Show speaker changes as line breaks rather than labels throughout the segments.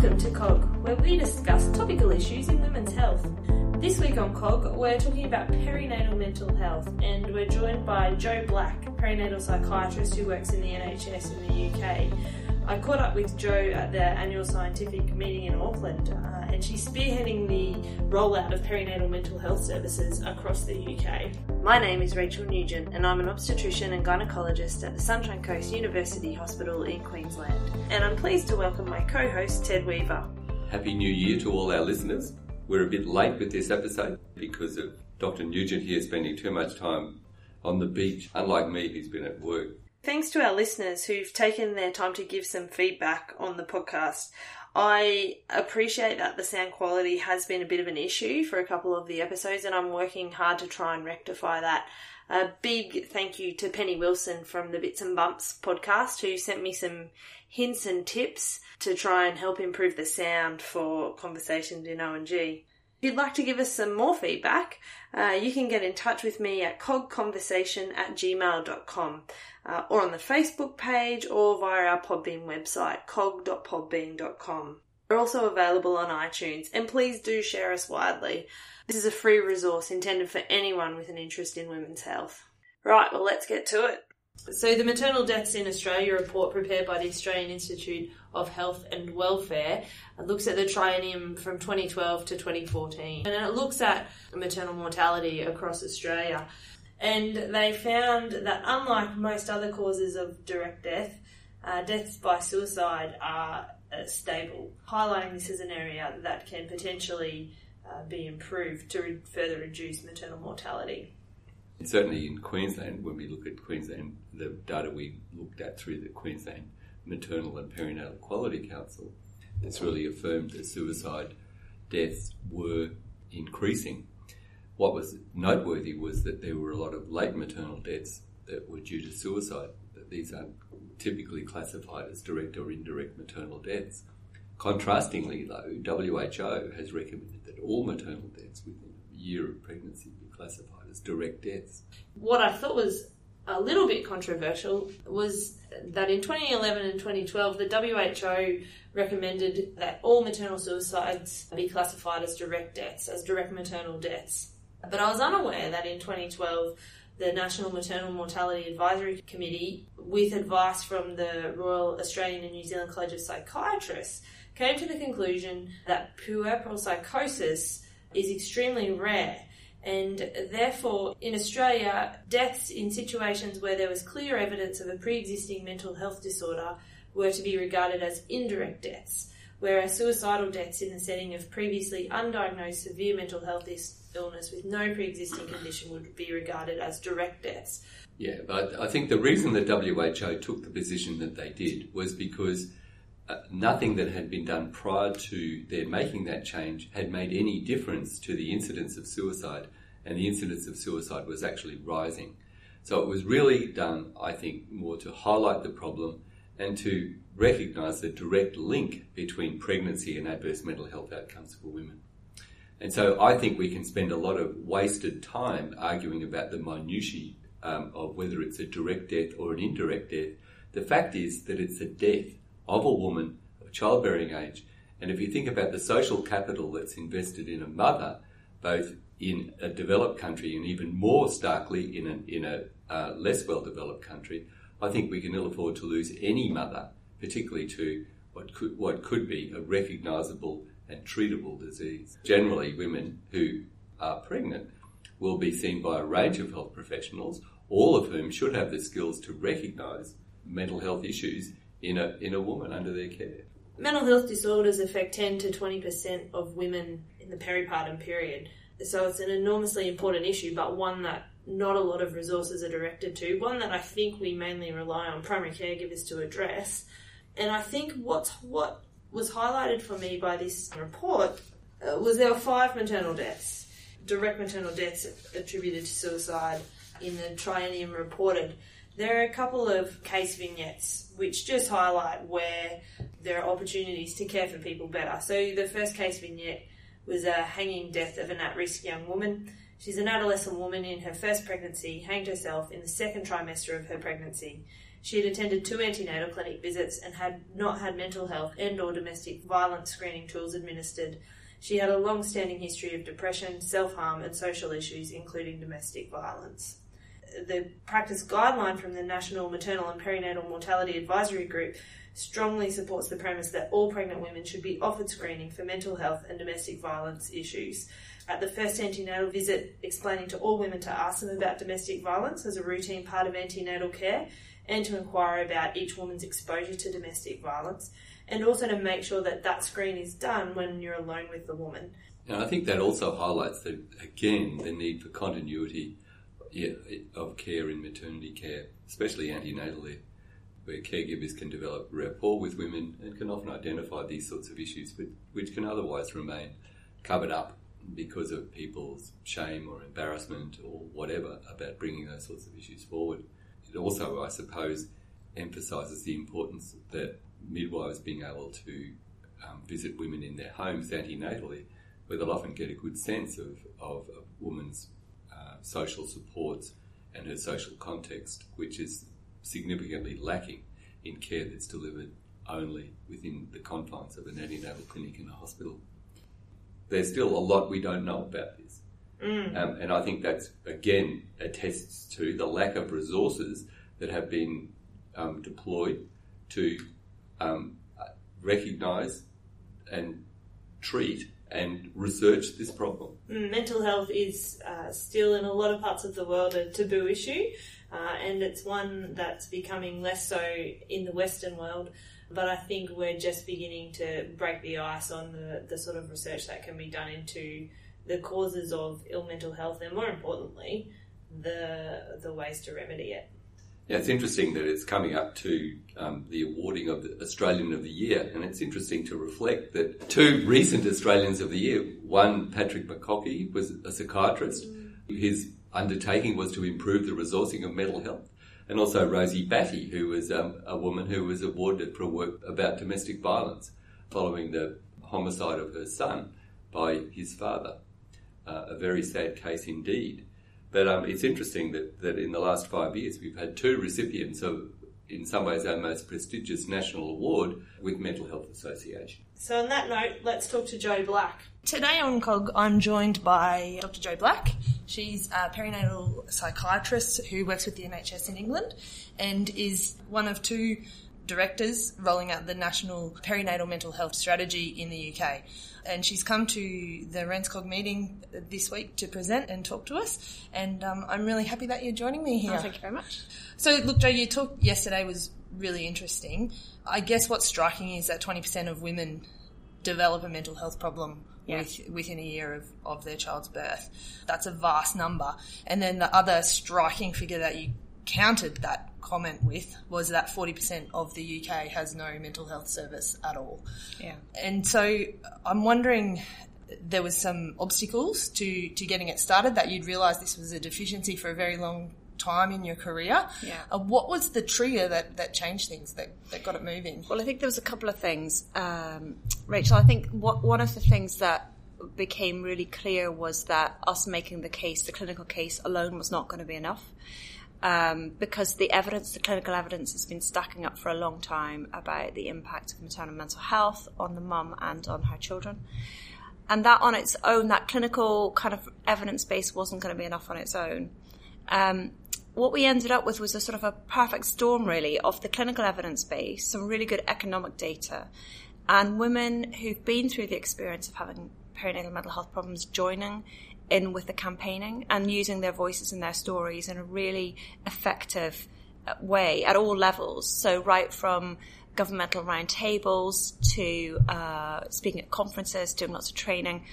Welcome to COG, where we discuss topical issues in women's health. This week on COG, we're talking about perinatal mental health, and we're joined by Jo Black, perinatal psychiatrist who works in the NHS in the UK. I caught up with Jo at the annual scientific meeting in Auckland, uh, and she's spearheading the rollout of perinatal mental health services across the UK. My name is Rachel Nugent, and I'm an obstetrician and gynecologist at the Sunshine Coast University Hospital in Queensland. And I'm pleased to welcome my co host, Ted Weaver.
Happy New Year to all our listeners. We're a bit late with this episode because of Dr. Nugent here spending too much time on the beach, unlike me, who's been at work.
Thanks to our listeners who've taken their time to give some feedback on the podcast. I appreciate that the sound quality has been a bit of an issue for a couple of the episodes, and I'm working hard to try and rectify that. A big thank you to Penny Wilson from the Bits and Bumps podcast who sent me some hints and tips to try and help improve the sound for conversations in O&G. If you'd like to give us some more feedback, uh, you can get in touch with me at cogconversation at gmail.com uh, or on the Facebook page or via our Podbean website, cog.podbean.com. We're also available on iTunes, and please do share us widely. This is a free resource intended for anyone with an interest in women's health. Right, well, let's get to it. So, the Maternal Deaths in Australia report prepared by the Australian Institute of Health and Welfare looks at the triennium from 2012 to 2014 and it looks at maternal mortality across Australia. And they found that, unlike most other causes of direct death, uh, deaths by suicide are uh, stable, highlighting this as an area that can potentially uh, be improved to re- further reduce maternal mortality.
Certainly in Queensland, when we look at Queensland, the data we looked at through the Queensland Maternal and Perinatal Quality Council, it's really affirmed that suicide deaths were increasing. What was noteworthy was that there were a lot of late maternal deaths that were due to suicide. That these aren't typically classified as direct or indirect maternal deaths. Contrastingly, though, WHO has recommended that all maternal deaths within a year of pregnancy be classified as direct deaths.
What I thought was a little bit controversial was that in 2011 and 2012, the WHO recommended that all maternal suicides be classified as direct deaths, as direct maternal deaths. But I was unaware that in 2012, the National Maternal Mortality Advisory Committee, with advice from the Royal Australian and New Zealand College of Psychiatrists, came to the conclusion that puerperal psychosis is extremely rare and therefore, in Australia, deaths in situations where there was clear evidence of a pre existing mental health disorder were to be regarded as indirect deaths, whereas suicidal deaths in the setting of previously undiagnosed severe mental health illness with no pre existing condition would be regarded as direct deaths.
Yeah, but I think the reason the WHO took the position that they did was because uh, nothing that had been done prior to their making that change had made any difference to the incidence of suicide, and the incidence of suicide was actually rising. So it was really done, I think, more to highlight the problem and to recognise the direct link between pregnancy and adverse mental health outcomes for women. And so I think we can spend a lot of wasted time arguing about the minutiae um, of whether it's a direct death or an indirect death. The fact is that it's a death of a woman of childbearing age. And if you think about the social capital that's invested in a mother, both in a developed country and even more starkly in a, in a uh, less well developed country, I think we can ill afford to lose any mother, particularly to what could, what could be a recognisable and treatable disease. Generally, women who are pregnant will be seen by a range of health professionals, all of whom should have the skills to recognise mental health issues in a, in a woman under their care.
Mental health disorders affect 10 to 20% of women in the peripartum period. So it's an enormously important issue, but one that not a lot of resources are directed to, one that I think we mainly rely on primary caregivers to address. And I think what's, what was highlighted for me by this report uh, was there were five maternal deaths, direct maternal deaths attributed to suicide in the triennium reported. There are a couple of case vignettes which just highlight where there are opportunities to care for people better. So the first case vignette was a hanging death of an at-risk young woman. She's an adolescent woman in her first pregnancy, hanged herself in the second trimester of her pregnancy. She had attended two antenatal clinic visits and had not had mental health and or domestic violence screening tools administered. She had a long-standing history of depression, self-harm and social issues including domestic violence. The practice guideline from the National Maternal and Perinatal Mortality Advisory Group strongly supports the premise that all pregnant women should be offered screening for mental health and domestic violence issues. At the first antenatal visit, explaining to all women to ask them about domestic violence as a routine part of antenatal care and to inquire about each woman's exposure to domestic violence and also to make sure that that screen is done when you're alone with the woman.
And I think that also highlights, the, again, the need for continuity of care in maternity care, especially antenatally where caregivers can develop rapport with women and can often identify these sorts of issues which can otherwise remain covered up because of people's shame or embarrassment or whatever about bringing those sorts of issues forward. It also, I suppose, emphasises the importance that midwives being able to um, visit women in their homes antenatally, where they'll often get a good sense of, of a woman's uh, social supports and her social context, which is significantly lacking in care that's delivered only within the confines of an antenatal clinic in a hospital. There's still a lot we don't know about this. Mm. Um, and I think that's, again, attests to the lack of resources that have been um, deployed to um, recognise and treat and research this problem.
Mm, mental health is uh, still in a lot of parts of the world a taboo issue, uh, and it's one that's becoming less so in the Western world. But I think we're just beginning to break the ice on the, the sort of research that can be done into the causes of ill mental health, and more importantly, the the ways to remedy it.
Yeah, it's interesting that it's coming up to um, the awarding of the Australian of the Year, and it's interesting to reflect that two recent Australians of the Year, one Patrick McGorry was a psychiatrist. His undertaking was to improve the resourcing of mental health, and also Rosie Batty, who was um, a woman who was awarded for work about domestic violence following the homicide of her son by his father. Uh, a very sad case indeed. But um, it's interesting that, that in the last five years we've had two recipients of, in some ways, our most prestigious national award with Mental Health Association.
So, on that note, let's talk to Jo Black.
Today on COG, I'm joined by Dr. Jo Black. She's a perinatal psychiatrist who works with the NHS in England and is one of two directors rolling out the national perinatal mental health strategy in the UK. And she's come to the RANZCOG meeting this week to present and talk to us. And um, I'm really happy that you're joining me here.
Oh, thank you very much.
So, look, Jo, your talk yesterday was really interesting. I guess what's striking is that 20% of women develop a mental health problem yeah. with, within a year of, of their child's birth. That's a vast number. And then the other striking figure that you countered that comment with was that 40% of the UK has no mental health service at all.
Yeah.
And so I'm wondering there was some obstacles to, to getting it started that you'd realised this was a deficiency for a very long time in your career.
Yeah.
Uh, what was the trigger that, that changed things, that, that got it moving?
Well, I think there was a couple of things. Um, Rachel, I think what, one of the things that became really clear was that us making the case, the clinical case alone was not going to be enough um, because the evidence, the clinical evidence, has been stacking up for a long time about the impact of maternal mental health on the mum and on her children. And that on its own, that clinical kind of evidence base wasn't going to be enough on its own. Um, what we ended up with was a sort of a perfect storm, really, of the clinical evidence base, some really good economic data, and women who've been through the experience of having perinatal mental health problems joining in with the campaigning and using their voices and their stories in a really effective uh, way at all levels. So right from governmental roundtables to uh, speaking at conferences, doing lots of training,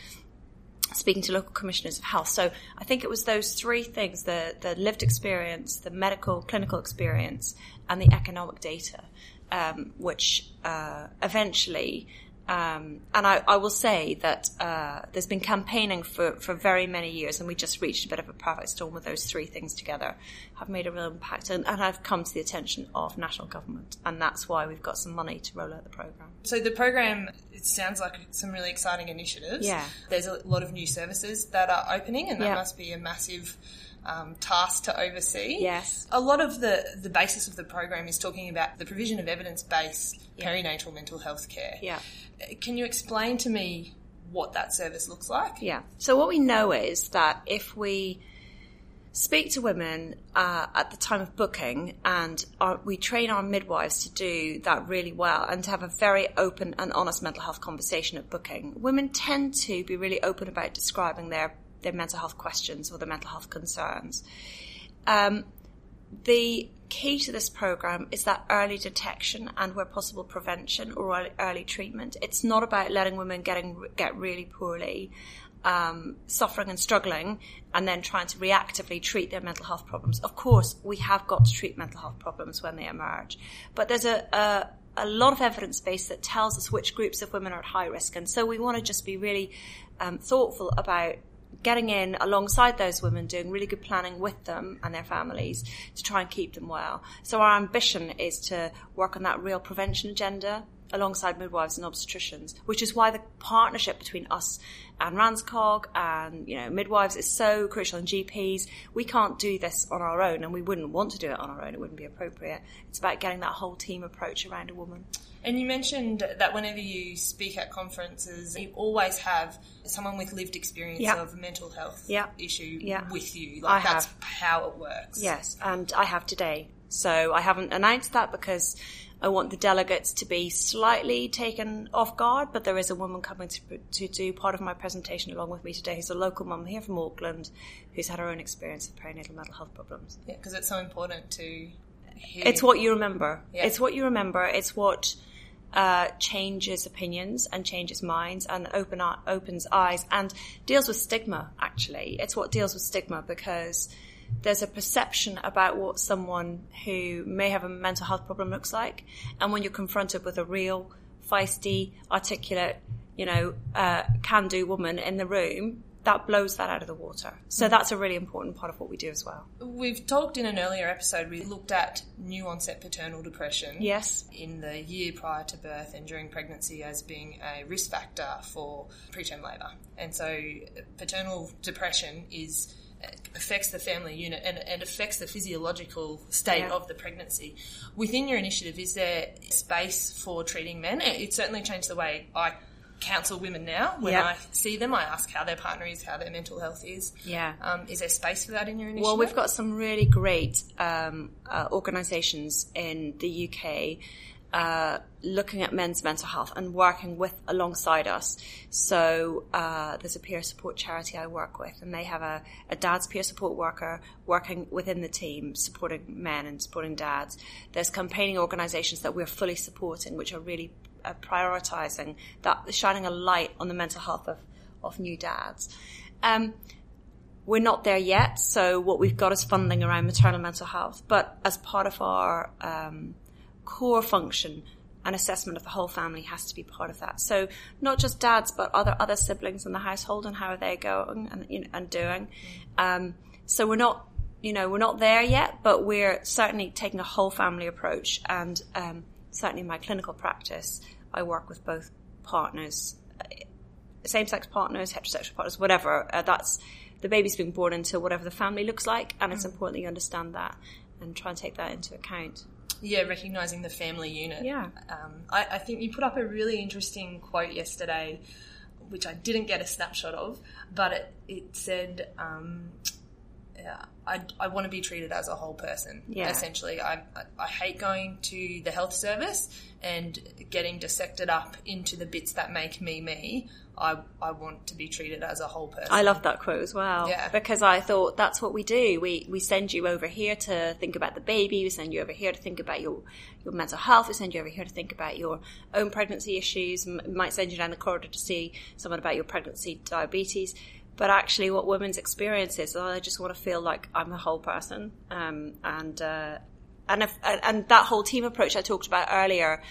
speaking to local commissioners of health. So I think it was those three things, the, the lived experience, the medical, clinical experience, and the economic data, um, which uh, eventually um, and I, I, will say that uh, there's been campaigning for, for very many years, and we just reached a bit of a perfect storm with those three things together. Have made a real impact, and, and have come to the attention of national government, and that's why we've got some money to roll out the program.
So the program, it sounds like some really exciting initiatives.
Yeah,
there's a lot of new services that are opening, and that yeah. must be a massive
um, tasked to oversee.
Yes.
A lot of the, the basis of the program is talking about the provision of evidence based perinatal mental health care.
Yeah.
Can you explain to me what that service looks like?
Yeah. So what we know is that if we speak to women uh, at the time of booking and our, we train our midwives to do that really well and to have a very open and honest mental health conversation at booking, women tend to be really open about describing their, their mental health questions or their mental health concerns. Um, the key to this program is that early detection and where possible prevention or early, treatment. It's not about letting women getting get really poorly, um, suffering and struggling, and then trying to reactively treat their mental health problems. Of course, we have got to treat mental health problems when they emerge, but there's a, a a lot of evidence base that tells us which groups of women are at high risk, and so we want to just be really um, thoughtful about getting in alongside those women, doing really good planning with them and their families to try and keep them well. So our ambition is to work on that real prevention agenda alongside midwives and obstetricians, which is why the partnership between us and RANZCOG and you know midwives is so crucial and GPs. We can't do this on our own, and we wouldn't want to do it on our own. It wouldn't be appropriate. It's about getting that whole team approach around a woman.
And you mentioned that whenever you speak at conferences, you always have someone with lived experience
Yeah.
of a mental health
Yeah.
issue
Yeah.
with you.
I
that's
have.
how it works.
Yes, and I have today. So I haven't announced that because I want the delegates to be slightly taken off guard, but there is a woman coming to, to do part of my presentation along with me today who's a local mum here from Auckland who's had her own experience of perinatal mental health problems.
Yeah, because it's so important to hear.
It's what you remember.
Yeah.
It's what you remember. It's what uh, changes opinions and changes minds and open opens eyes and deals with stigma. Actually, it's what deals with stigma because there's a perception about what someone who may have a mental health problem looks like, and when you're confronted with a real, feisty, articulate, you know, uh, can-do woman in the room. That blows that out of the water. So mm. that's a really important part of what we do as well.
We've talked in an earlier episode, we looked at new onset paternal depression.
Yes.
In the year prior to birth and during pregnancy as being a risk factor for preterm labour. And so paternal depression is affects the family unit and, and affects the physiological state
Yeah.
of the pregnancy. Within your initiative, is there space for treating men? It, it certainly changed the way I counsel women now. When
Yeah.
I see them, I ask how their partner is, how their mental health is.
Yeah.
Um, is there space for that in your initiative?
Well, we've got some really great um, uh, organisations in the UK uh, looking at men's mental health and working with alongside us. So uh, there's a peer support charity I work with, and they have a, a dad's peer support worker working within the team, supporting men and supporting dads. There's campaigning organisations that we're fully supporting, which are really uh, prioritising that, shining a light on the mental health of, of new dads. Um, we're not there yet. So what we've got is funding around maternal mental health, but as part of our um, core function, an assessment of the whole family has to be part of that. So not just dads, but other other siblings in the household and how are they going and you know, and doing. Um, so we're not, you know, we're not there yet, but we're certainly taking a whole family approach. And um, certainly in my clinical practice, I work with both partners same-sex partners, heterosexual partners, whatever. Uh, that's the baby's being born into whatever the family looks like, and it's important that you understand that and try and take that into account.
yeah, recognizing the family unit.
Yeah.
Um, I, I think you put up a really interesting quote yesterday, which I didn't get a snapshot of, but it, it said, um, yeah, I, I want to be treated as a whole person.
Yeah.
Essentially, I, I, I hate going to the health service and getting dissected up into the bits that make me me. I, I want to be treated as a whole person.
I love that quote as well
Yeah.
because I thought that's what we do. We we send you over here to think about the baby. We send you over here to think about your your mental health. We send you over here to think about your own pregnancy issues. M- might send you down the corridor to see someone about your pregnancy diabetes. But actually, what women's experience is, oh, I just want to feel like I'm a whole person, um, and uh, and if, and that whole team approach I talked about earlier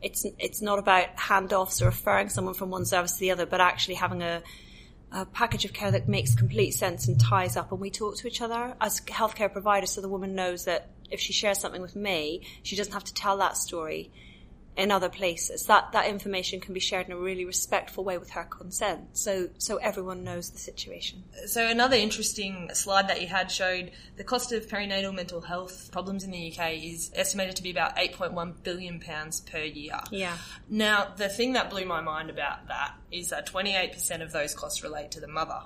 it's it's not about handoffs or referring someone from one service to the other, but actually having a a package of care that makes complete sense and ties up and we talk to each other as healthcare providers so the woman knows that if she shares something with me, she doesn't have to tell that story in other places. That that information can be shared in a really respectful way with her consent, so so everyone knows the situation.
So another interesting slide that you had showed the cost of perinatal mental health problems in the UK is estimated to be about 8.1 billion pounds per year.
Yeah.
Now, the thing that blew my mind about that is that 28% of those costs relate to the mother,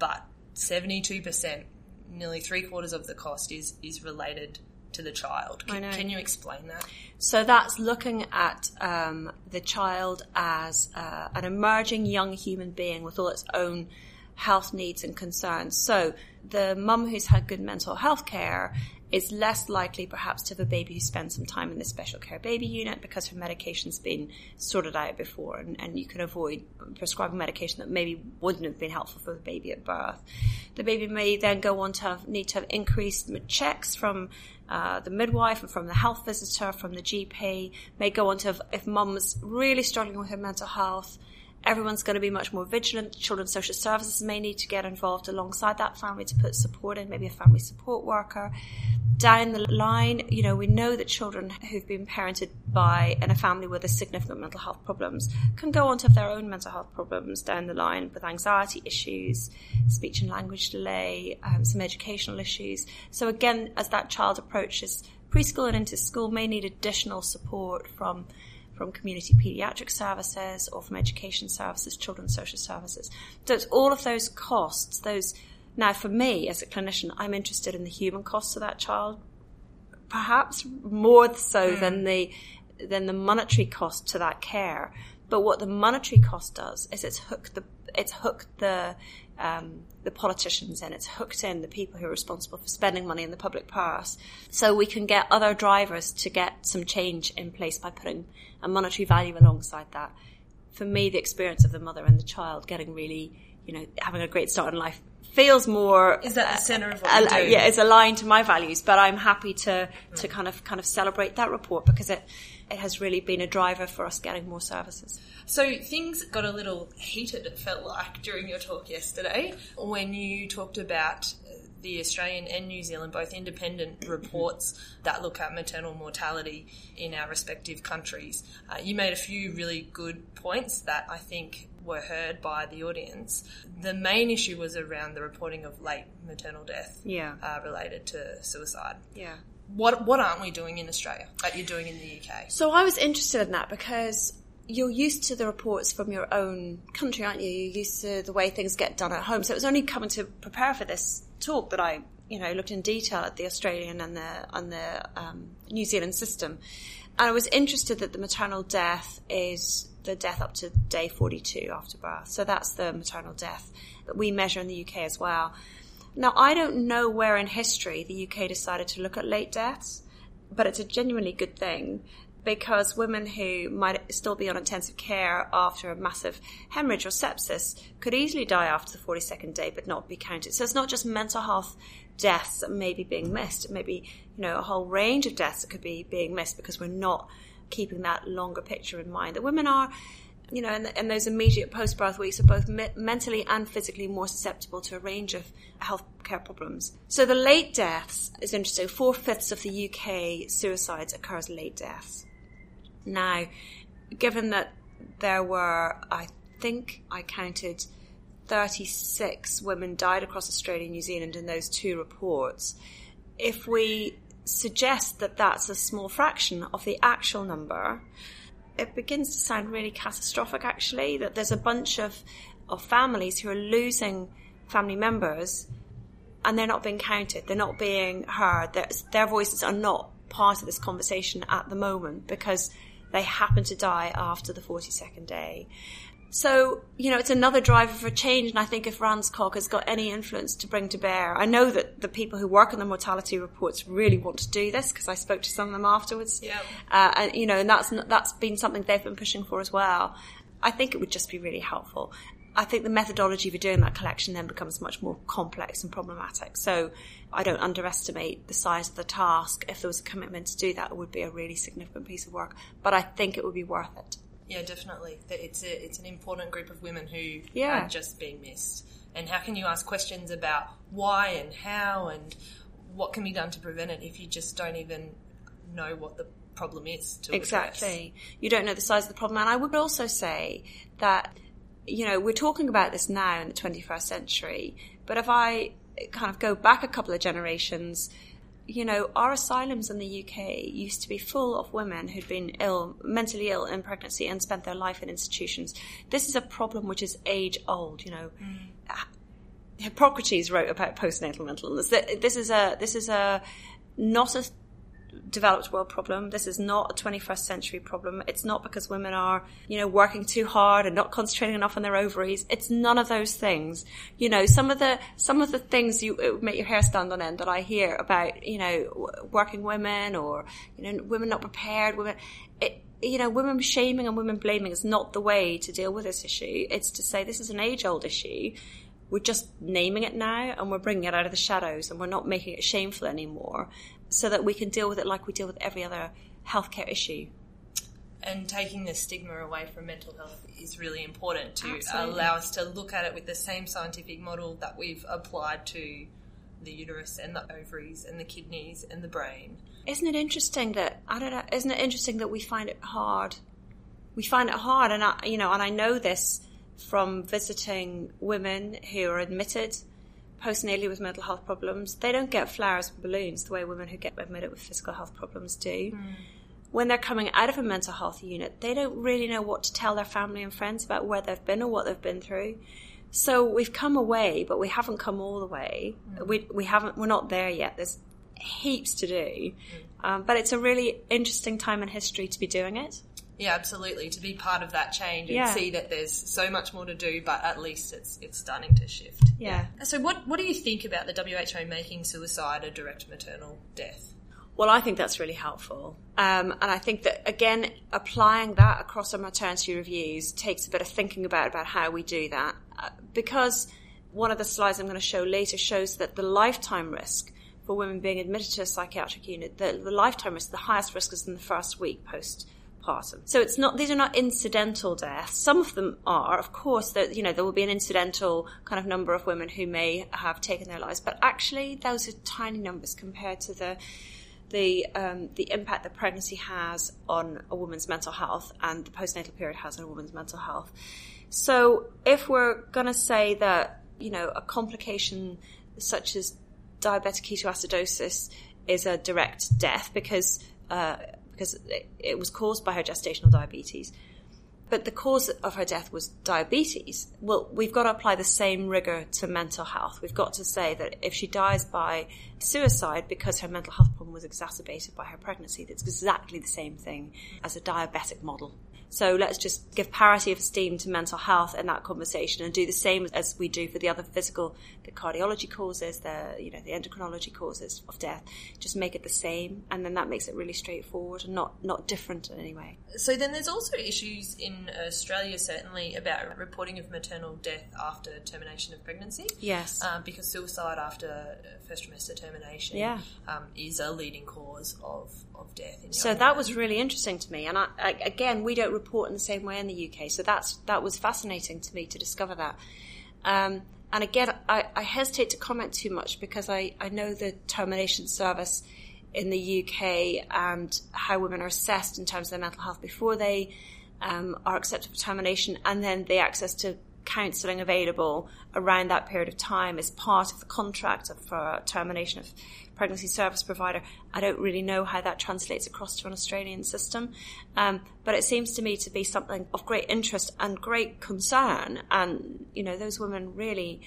but 72%, nearly three quarters of the cost is is related to the child. Can, can you explain that?
So that's looking at um, the child as uh, an emerging young human being with all its own health needs and concerns. So the mum who's had good mental health care is less likely perhaps to have a baby who spends some time in the special care baby unit because her medication's been sorted out before and, and you can avoid prescribing medication that maybe wouldn't have been helpful for the baby at birth. The baby may then go on to have, need to have increased checks from uh, the midwife and from the health visitor, from the GP, may go on to have, if mum's really struggling with her mental health, everyone's going to be much more vigilant. Children's social services may need to get involved alongside that family to put support in, maybe a family support worker. Down the line, you know, we know that children who've been parented by in a family with a significant mental health problems can go on to have their own mental health problems down the line with anxiety issues, speech and language delay, um, some educational issues. So again, as that child approaches preschool and into school, may need additional support from from community paediatric services or from education services, children's social services. So it's all of those costs, those now for me as a clinician, I'm interested in the human costs of that child, perhaps more so hmm. than the than the monetary cost to that care. But what the monetary cost does is it's hooked the it's hooked the um, the politicians in. It's hooked in the people who are responsible for spending money in the public purse. So we can get other drivers to get some change in place by putting a monetary value alongside that. For me, the experience of the mother and the child getting really, you know, having a great start in life feels more
Is that the centre of what
uh, yeah, it's aligned to my values. But I'm happy to to kind of kind of celebrate that report because it it has really been a driver for us getting more services.
So things got a little heated, it felt like, during your talk yesterday when you talked about the Australian and New Zealand, both independent reports that look at maternal mortality in our respective countries. Uh, you made a few really good points that I think were heard by the audience. The main issue was around the reporting of late maternal death
Yeah.
uh, related to suicide.
Yeah.
What, what aren't we doing in Australia that you're doing in the UK?
So I was interested in that because you're used to the reports from your own country, aren't you? You're used to the way things get done at home. So it was only coming to prepare for this talk that I, you know, looked in detail at the Australian and the and the um, New Zealand system, and I was interested that the maternal death is the death up to day 42 after birth. So that's the maternal death that we measure in the UK as well. Now I don't know where in history the UK decided to look at late deaths but it's a genuinely good thing because women who might still be on intensive care after a massive hemorrhage or sepsis could easily die after the 42nd day but not be counted. So it's not just mental health deaths that may be being missed. It may be, you know, a whole range of deaths that could be being missed because we're not keeping that longer picture in mind. That women are, you know, in, in those immediate post-birth weeks are both me- mentally and physically more susceptible to a range of healthcare problems. So the late deaths is interesting. Four fifths of the UK suicides occur as late deaths. Now, given that there were, I think I counted 36 women died across Australia and New Zealand in those two reports, if we suggest that that's a small fraction of the actual number, it begins to sound really catastrophic actually, that there's a bunch of, of families who are losing family members and they're not being counted, they're not being heard, their, their voices are not part of this conversation at the moment because they happen to die after the 42nd day. So, you know, it's another driver for change. And I think if RANZCOG has got any influence to bring to bear, I know that the people who work on the mortality reports really want to do this because I spoke to some of them afterwards.
Yeah.
Uh, and, you know, and that's, that's been something they've been pushing for as well. I think it would just be really helpful. I think the methodology for doing that collection then becomes much more complex and problematic. So I don't underestimate the size of the task. If there was a commitment to do that, it would be a really significant piece of work. But I think it would be worth it.
Yeah, definitely. It's a, it's an important group of women who
Yeah.
are just being missed. And how can you ask questions about why and how and what can be done to prevent it if you just don't even know what the problem is to
exactly. You don't know the size of the problem, and I would also say that you know we're talking about this now in the 21st century, but if I kind of go back a couple of generations. You know, our asylums in the UK used to be full of women who'd been ill, mentally ill in pregnancy and spent their life in institutions. This is a problem which is age old, you know. Mm. Hippocrates wrote about postnatal mental illness. This is a this is a not a developed world problem. This is not a 21st century problem. It's not because women are, you know, working too hard and not concentrating enough on their ovaries. It's none of those things. You know, some of the, some of the things you make your hair stand on end that I hear about, you know, working women or, you know, women not prepared, women, it, you know, women shaming and women blaming is not the way to deal with this issue. It's to say this is an age old issue. We're just naming it now and we're bringing it out of the shadows and we're not making it shameful anymore so that we can deal with it like we deal with every other healthcare issue.
And taking the stigma away from mental health is really important to
Absolutely.
allow us to look at it with the same scientific model that we've applied to the uterus and the ovaries and the kidneys and the brain.
Isn't it interesting that I don't know? Isn't it interesting that we find it hard? We find it hard, and I, you know, and I know this from visiting women who are admitted postnatally with mental health problems. They don't get flowers and balloons the way women who get admitted with physical health problems do. Hmm. When they're coming out of a mental health unit, they don't really know what to tell their family and friends about where they've been or what they've been through. So we've come away, but we haven't come all the way. Hmm. We we haven't. We're not there yet. There's heaps to do, hmm. um, but it's a really interesting time in history to be doing it.
Yeah, absolutely. To be part of that change and
Yeah.
see that there's so much more to do, but at least it's it's starting to shift.
Yeah.
So, what what do you think about the WHO making suicide a direct maternal death?
Well, I think that's really helpful. Um, and I think that, again, applying that across our maternity reviews takes a bit of thinking about, about how we do that. Uh, because one of the slides I'm going to show later shows that the lifetime risk for women being admitted to a psychiatric unit, the, the lifetime risk, the highest risk is in the first week post postpartum. So it's not; these are not incidental deaths. Some of them are, of course. That you know there will be an incidental kind of number of women who may have taken their lives, but actually those are tiny numbers compared to the the um, the impact that pregnancy has on a woman's mental health and the postnatal period has on a woman's mental health. So if we're going to say that you know a complication such as diabetic ketoacidosis is a direct death because uh, because it, it was caused by her gestational diabetes. But the cause of her death was diabetes. Well, we've got to apply the same rigor to mental health. We've got to say that if she dies by suicide because her mental health problem was exacerbated by her pregnancy, that's exactly the same thing as a diabetic model. So let's just give parity of esteem to mental health in that conversation and do the same as we do for the other physical, the cardiology causes, the, you know, the endocrinology causes of death. Just make it the same and then that makes it really straightforward and not, not different in any way.
So then there's also issues in Australia, certainly, about reporting of maternal death after termination of pregnancy.
Yes.
Um, because suicide after first trimester termination
Yeah.
um, is a leading cause of, of. In
So that was really interesting to me, and I, I, again, we don't report in the same way in the UK. So that's that was fascinating to me to discover that. Um, and again, I, I hesitate to comment too much because I, I know the termination service in the UK and how women are assessed in terms of their mental health before they um, are accepted for termination, and then the access to counselling available around that period of time is part of the contract for termination of pregnancy service provider. I don't really know how that translates across to an Australian system, um, but it seems to me to be something of great interest and great concern. And you know, those women really.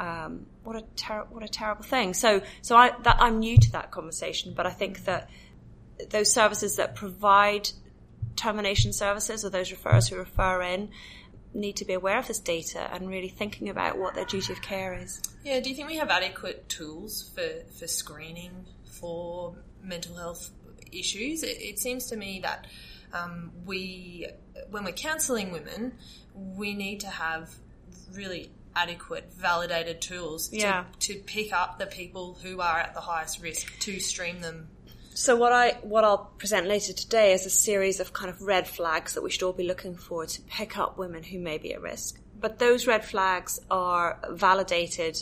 Um, what a ter- what a terrible thing. So so I that I'm new to that conversation, but I think that those services that provide termination services or those referrers who refer in need to be aware of this data and really thinking about what their duty of care is.
Yeah, do you think we have adequate tools for, for screening for mental health issues? It, it seems to me that um, we, when we're counselling women, we need to have really adequate, validated tools
Yeah.
to, to pick up the people who are at the highest risk to stream them.
So what I what I'll present later today is a series of kind of red flags that we should all be looking for to pick up women who may be at risk. But those red flags are validated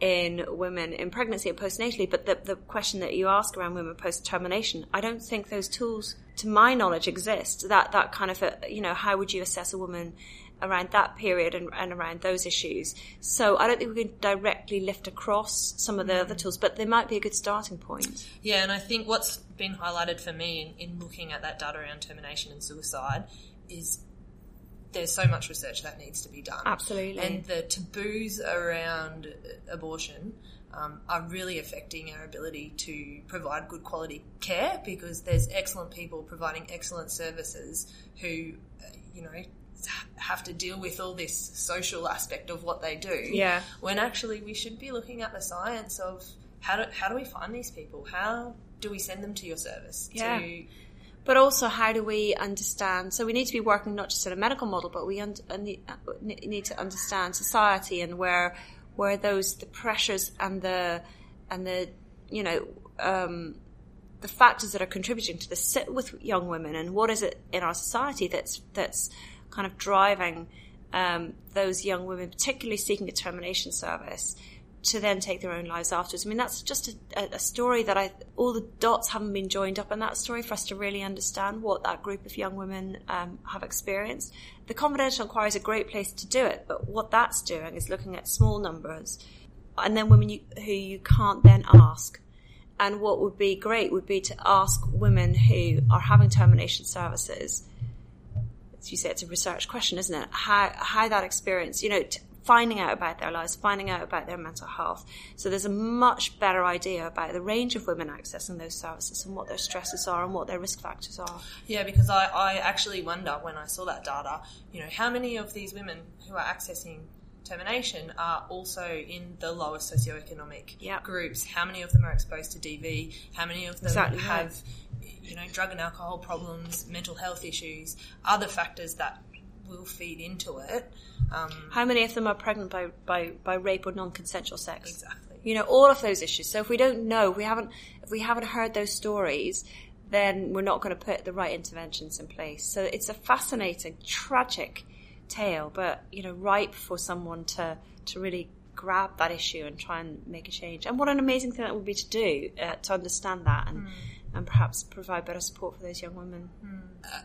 in women in pregnancy and postnatally, but the, the question that you ask around women post termination, I don't think those tools, to my knowledge, exist. That that kind of, a, you know, how would you assess a woman around that period and, and around those issues? So I don't think we can directly lift across some of the other tools, but they might be a good starting point.
Yeah, and I think what's been highlighted for me in, in looking at that data around termination and suicide is there's so much research that needs to be done.
Absolutely.
And the taboos around abortion um, are really affecting our ability to provide good quality care because there's excellent people providing excellent services who, uh, you know, have to deal with all this social aspect of what they do.
Yeah.
When actually we should be looking at the science of how do, how do we find these people? How do we send them to your service?
Yeah.
To,
But also, how do we understand? So we need to be working not just in a medical model, but we un- uh, need, to understand society and where where those the pressures and the and the you know um, the factors that are contributing to this sit with young women and what is it in our society that's that's kind of driving um, those young women, particularly seeking a termination service, to then take their own lives afterwards. I mean, that's just a, a, story that I, all the dots haven't been joined up in that story for us to really understand what that group of young women um, have experienced. The confidential inquiry is a great place to do it, but what that's doing is looking at small numbers and then women you, who you can't then ask. And what would be great would be to ask women who are having termination services as you say, it's a research question, isn't it? How how that experience, you know, t- finding out about their lives, finding out about their mental health. So there's a much better idea about the range of women accessing those services and what their stresses are and what their risk factors are.
Yeah, because I, I actually wonder when I saw that data, you know, how many of these women who are accessing termination are also in the lowest socioeconomic
Yep.
groups. How many of them are exposed to DV? How many of them
Exactly
have,
right.
You know, drug and alcohol problems, mental health issues, other factors that will feed into it? Um,
How many of them are pregnant by, by, by rape or non-consensual sex?
exactly.
You know, all of those issues. So if we don't know, if we haven't, if we haven't heard those stories, then we're not going to put the right interventions in place. So it's a fascinating, tragic tale, but you know, ripe for someone to to really grab that issue and try and make a change. And what an amazing thing that would be to do uh, to understand that and and perhaps provide better support for those young women.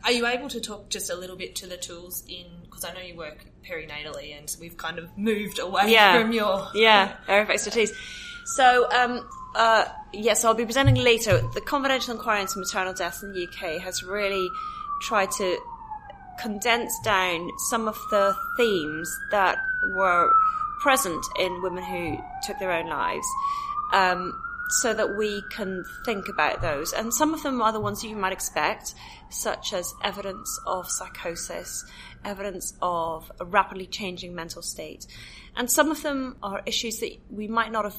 Are you able to talk just a little bit to the tools in, because I know you work perinatally and we've kind of moved away
Yeah.
from your
yeah, area of expertise. So, um, uh, yes, I'll be presenting later. The Confidential Inquiry into Maternal Deaths in the UK has really tried to condense down some of the themes that were present in women who took their own lives. Um, so that we can think about those. And some of them are the ones you might expect, such as evidence of psychosis, evidence of a rapidly changing mental state. And some of them are issues that we might not have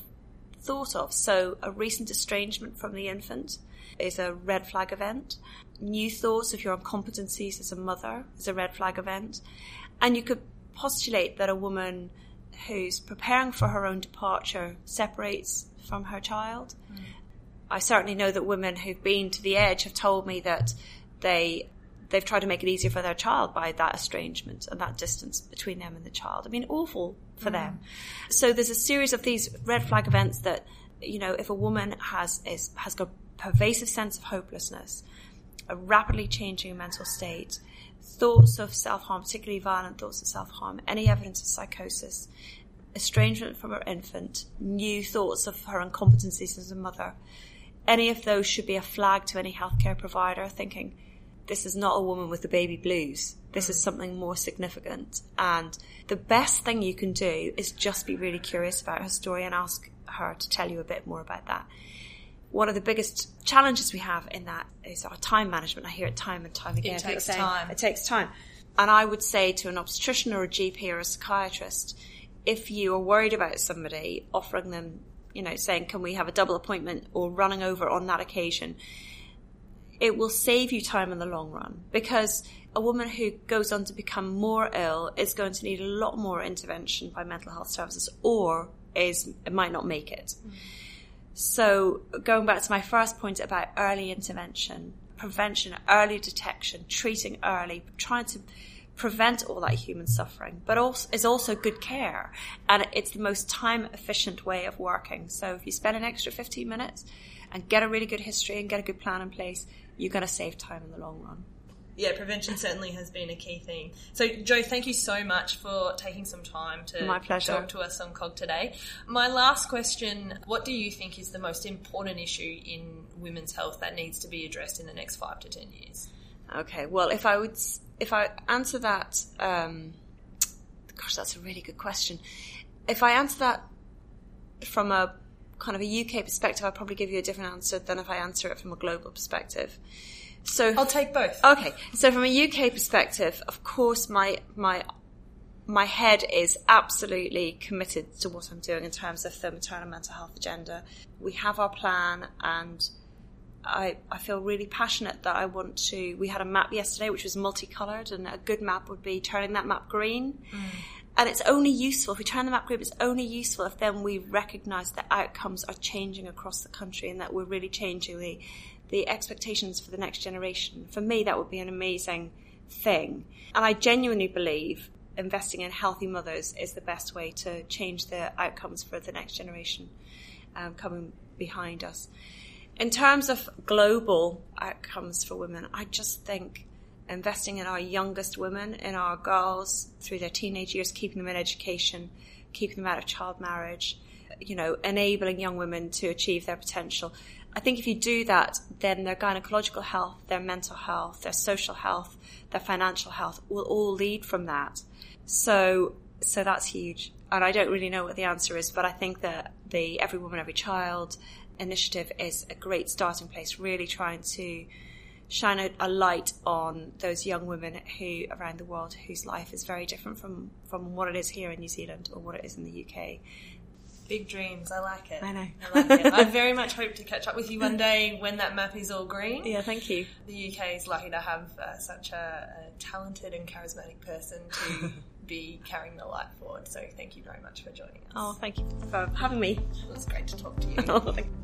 thought of. So a recent estrangement from the infant is a red flag event. New thoughts of your incompetencies as a mother is a red flag event. And you could postulate that a woman who's preparing for her own departure separates from her child. I certainly know that women who've been to the edge have told me that they they've tried to make it easier for their child by that estrangement and that distance between them and the child. I mean, awful for them. So there's a series of these red flag events that you know, if a woman has is has got pervasive sense of hopelessness, a rapidly changing mental state, thoughts of self harm, particularly violent thoughts of self harm, any evidence of psychosis, estrangement from her infant, new thoughts of her incompetencies as a mother, any of those should be a flag to any healthcare provider thinking this is not a woman with the baby blues. This is mm. something more significant. And the best thing you can do is just be really curious about her story and ask her to tell you a bit more about that. One of the biggest challenges we have in that is our time management. I hear it time and time again. people
takes time.
It takes time. And I would say to an obstetrician or a GP or a psychiatrist, if you are worried about somebody, offering them, you know, saying, can we have a double appointment? or running over on that occasion, it will save you time in the long run. Because a woman who goes on to become more ill is going to need a lot more intervention by mental health services or is might not make it. Mm-hmm. So going back to my first point about early intervention, prevention, early detection, treating early, trying to prevent all that human suffering, but also is also good care. And it's the most time efficient way of working. So if you spend an extra 15 minutes and get a really good history and get a good plan in place, you're going to save time in the long run.
Yeah, prevention certainly has been a key theme. So, Jo, thank you so much for taking some time to
My pleasure.
talk to us on COG today. My last question What do you think is the most important issue in women's health that needs to be addressed in the next five to ten years?
Okay, well, if I would, if I answer that, um, gosh, that's a really good question. If I answer that from a kind of a UK perspective, I'll probably give you a different answer than if I answer it from a global perspective. So
I'll take both.
Okay, so from a UK perspective, of course, my my my head is absolutely committed to what I'm doing in terms of the maternal mental health agenda. We have our plan, and I I feel really passionate that I want to. We had a map yesterday which was multicolored, and a good map would be turning that map green. And it's only useful if we turn the map green. It's only useful if then we recognise that outcomes are changing across the country, and that we're really changing the the expectations for the next generation. For me, that would be an amazing thing. And I genuinely believe investing in healthy mothers is the best way to change the outcomes for the next generation um, coming behind us. In terms of global outcomes for women, I just think investing in our youngest women, in our girls through their teenage years, keeping them in education, keeping them out of child marriage, you know, enabling young women to achieve their potential. I think if you do that, then their gynecological health, their mental health, their social health, their financial health will all lead from that. So, so that's huge. And I don't really know what the answer is, but I think that the Every Woman, Every Child initiative is a great starting place, really trying to shine a, light on those young women who around the world whose life is very different from, from what it is here in New Zealand or what it is in the UK.
Big dreams. I like it.
I know.
I like it. I very much hope to catch up with you one day when that map is all green.
Yeah, thank you.
The UK is lucky to have uh, such a, a talented and charismatic person to be carrying the light forward. So thank you very much for joining us.
Oh, thank you for having me.
It was great to talk to you.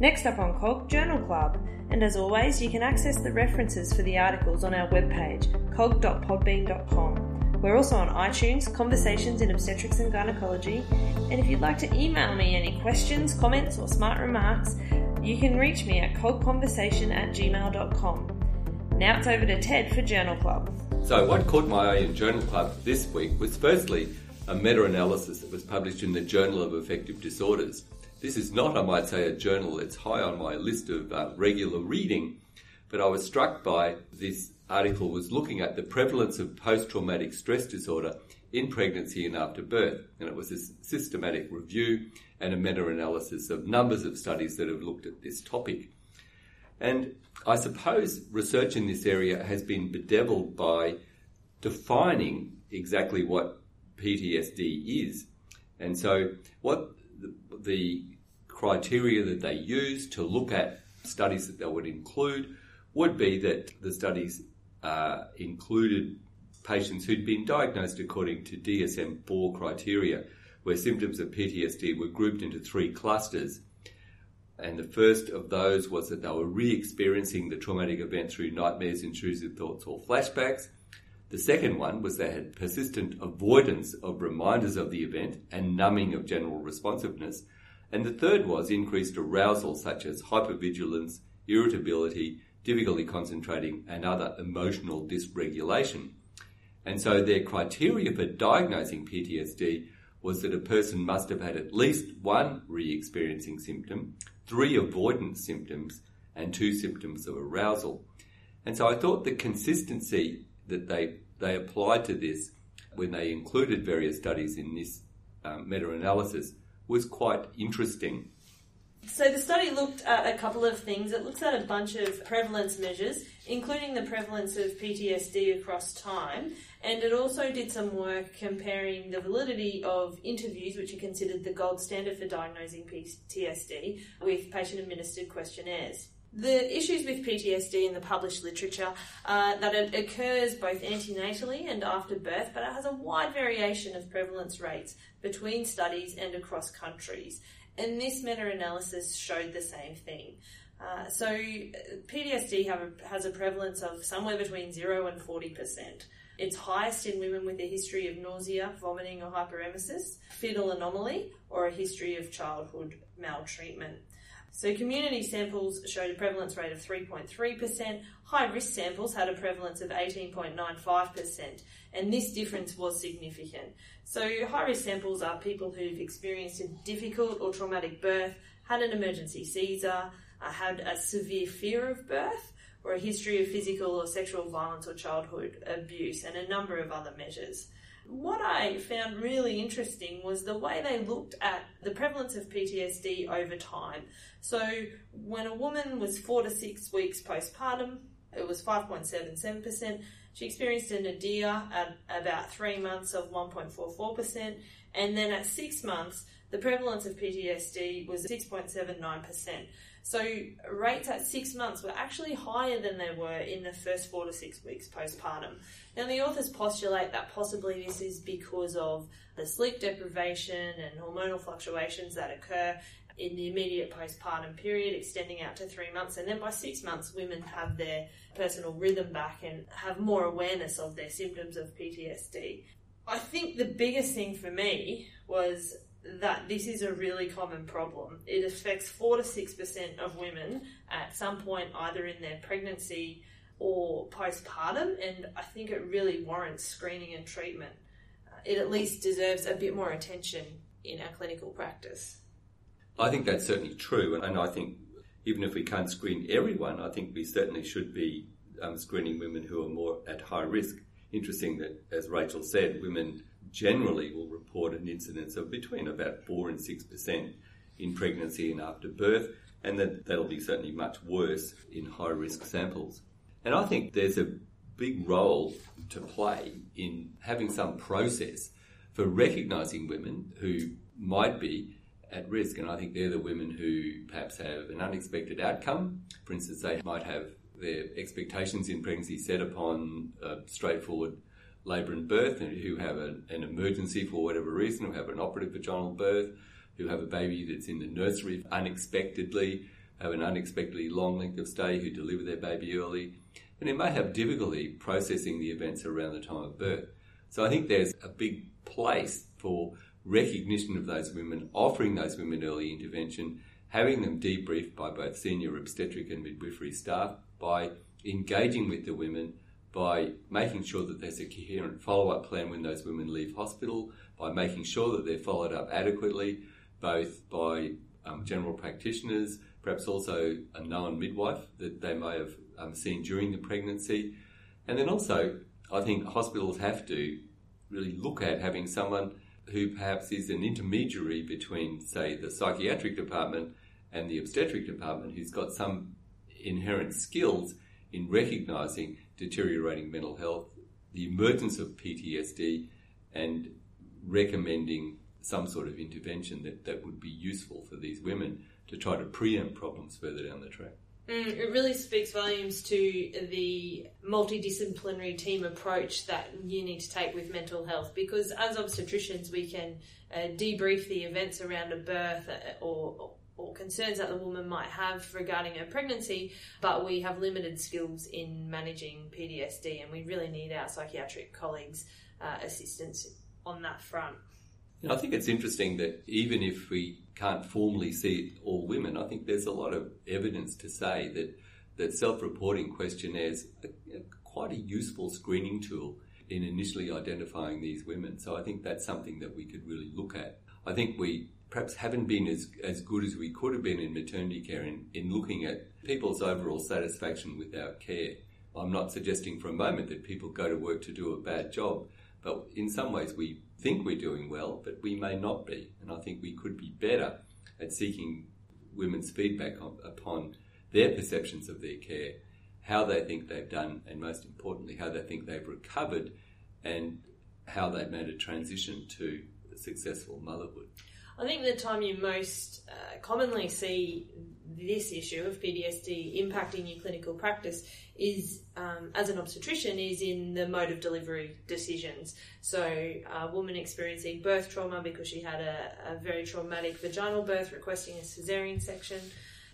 Next up on COG Journal Club. And as always, you can access the references for the articles on our webpage, cog.podbean.com. We're also on iTunes, Conversations in Obstetrics and Gynecology. And if you'd like to email me any questions, comments, or smart remarks, you can reach me at cogconversation at gmail.com. Now it's over to Ted for Journal Club.
So, what caught my eye in Journal Club this week was firstly a meta analysis that was published in the Journal of Affective Disorders. This is not, I might say, a journal that's high on my list of uh, regular reading, but I was struck by this article was looking at the prevalence of post traumatic stress disorder in pregnancy and after birth. And it was a systematic review and a meta analysis of numbers of studies that have looked at this topic. And I suppose research in this area has been bedeviled by defining exactly what PTSD is. And so, what the, the criteria that they use to look at studies that they would include would be that the studies uh, included patients who'd been diagnosed according to DSM 4 criteria, where symptoms of PTSD were grouped into three clusters. And the first of those was that they were re experiencing the traumatic event through nightmares, intrusive thoughts, or flashbacks. The second one was they had persistent avoidance of reminders of the event and numbing of general responsiveness. And the third was increased arousal, such as hypervigilance, irritability, difficulty concentrating, and other emotional dysregulation. And so their criteria for diagnosing PTSD was that a person must have had at least one re experiencing symptom, three avoidance symptoms, and two symptoms of arousal. And so I thought the consistency that they, they applied to this when they included various studies in this um, meta analysis was quite interesting.
So the study looked at a couple of things. It looks at a bunch of prevalence measures, including the prevalence of PTSD across time, and it also did some work comparing the validity of interviews, which are considered the gold standard for diagnosing PTSD, with patient administered questionnaires. The issues with PTSD in the published literature are that it occurs both antenatally and after birth, but it has a wide variation of prevalence rates between studies and across countries. And this meta analysis showed the same thing. Uh, so PTSD a, has a prevalence of somewhere between 0 and 40%. It's highest in women with a history of nausea, vomiting or hyperemesis, fetal anomaly, or a history of childhood maltreatment. So community samples showed a prevalence rate of 3.3%. High risk samples had a prevalence of 18.95%, and this difference was significant. So high risk samples are people who've experienced a difficult or traumatic birth, had an emergency Caesar, uh, had a severe fear of birth, or a history of physical or sexual violence or childhood abuse, and a number of other measures. What I found really interesting was the way they looked at the prevalence of PTSD over time. So, when a woman was four to six weeks postpartum, it was 5.77%. She experienced a nadir at about three months of 1.44%, and then at six months, the prevalence of PTSD was 6.79%. So rates at six months were actually higher than they were in the first four to six weeks postpartum. Now the authors postulate that possibly this is because of the sleep deprivation and hormonal fluctuations that occur in the immediate postpartum period, extending out to three months. And then by six months, women have their personal rhythm back and have more awareness of their symptoms of PTSD. I think the biggest thing for me was that this is a really common problem. It affects 4 to 6% of women at some point, either in their pregnancy or postpartum, and I think it really warrants screening and treatment. Uh, it at least deserves a bit more attention in our clinical practice.
I think that's certainly true, and I think even if we can't screen everyone, I think we certainly should be um, screening women who are more at high risk. Interesting that, as Rachel said, women generally will report an incidence of between about 4 and 6% in pregnancy and after birth, and that, that'll be certainly much worse in high risk samples. And I think there's a big role to play in having some process for recognising women who might be at risk. And I think they're the women who perhaps have an unexpected outcome. For instance, they might have their expectations in pregnancy set upon a straightforward labour and birth and who have a, an emergency for whatever reason, who have an operative vaginal birth, who have a baby that's in the nursery unexpectedly, have an unexpectedly long length of stay, who deliver their baby early, and who may have difficulty processing the events around the time of birth. So I think there's a big place for recognition of those women, offering those women early intervention, having them debriefed by both senior obstetric and midwifery staff, by engaging with the women by making sure that there's a coherent follow up plan when those women leave hospital, by making sure that they're followed up adequately, both by um, general practitioners, perhaps also a known midwife that they may have um, seen during the pregnancy. And then also, I think hospitals have to really look at having someone who perhaps is an intermediary between, say, the psychiatric department and the obstetric department who's got some inherent skills in recognizing deteriorating mental health, the emergence of PTSD, and recommending some sort of intervention that, that would be useful for these women to try to preempt problems further down the track.
Mm, it really speaks volumes to the multidisciplinary team approach that you need to take with mental health because as obstetricians we can uh, debrief the events around a birth uh, or, or concerns that the woman might have regarding her pregnancy, but we have limited skills in managing PTSD, and we really need our psychiatric colleagues' uh, assistance on that front.
I think it's interesting that even if we can't formally see all women, I think there's a lot of evidence to say that that self-reporting questionnaires are quite a useful screening tool in initially identifying these women. So I think that's something that we could really look at. I think we perhaps haven't been as, as good as we could have been in maternity care in, in looking at people's overall satisfaction with our care. I'm not suggesting for a moment that people go to work to do a bad job, but in some ways we think we're doing well, but we may not be. And I think we could be better at seeking women's feedback on, upon their perceptions of their care, how they think they've done, and most importantly, how they think they've recovered and how they've made a transition to successful motherhood.
I think the time you most uh, commonly see this issue of PTSD impacting your clinical practice is, um, as an obstetrician, is in the mode of delivery decisions. So, a woman experiencing birth trauma because she had a, a very traumatic vaginal birth requesting a cesarean section,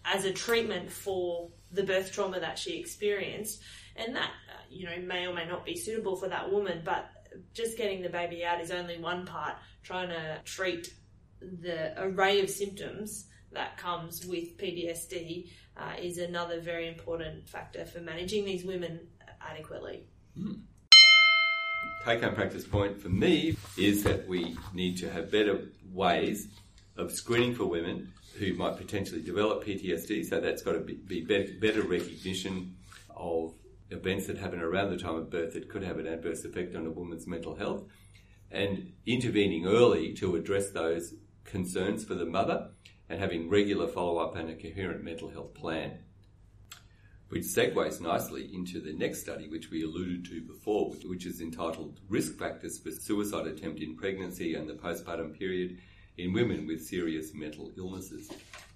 as a treatment for the birth trauma that she experienced. And that, uh, you know, may or may not be suitable for that woman, but just getting the baby out is only one part. Trying to treat the array of symptoms that comes with PTSD uh, is another very important factor for managing these women adequately.
Mm. Take home practice point for me is that we need to have better ways of screening for women who might potentially develop PTSD. So that's got to be, be better recognition of events that happen around the time of birth that could have an adverse effect on a woman's mental health and intervening early to address those concerns for the mother and having regular follow up and a coherent mental health plan. Which segues nicely into the next study, which we alluded to before, which is entitled Risk Factors for Suicide Attempt in Pregnancy and the Postpartum Period in Women with Serious Mental Illnesses.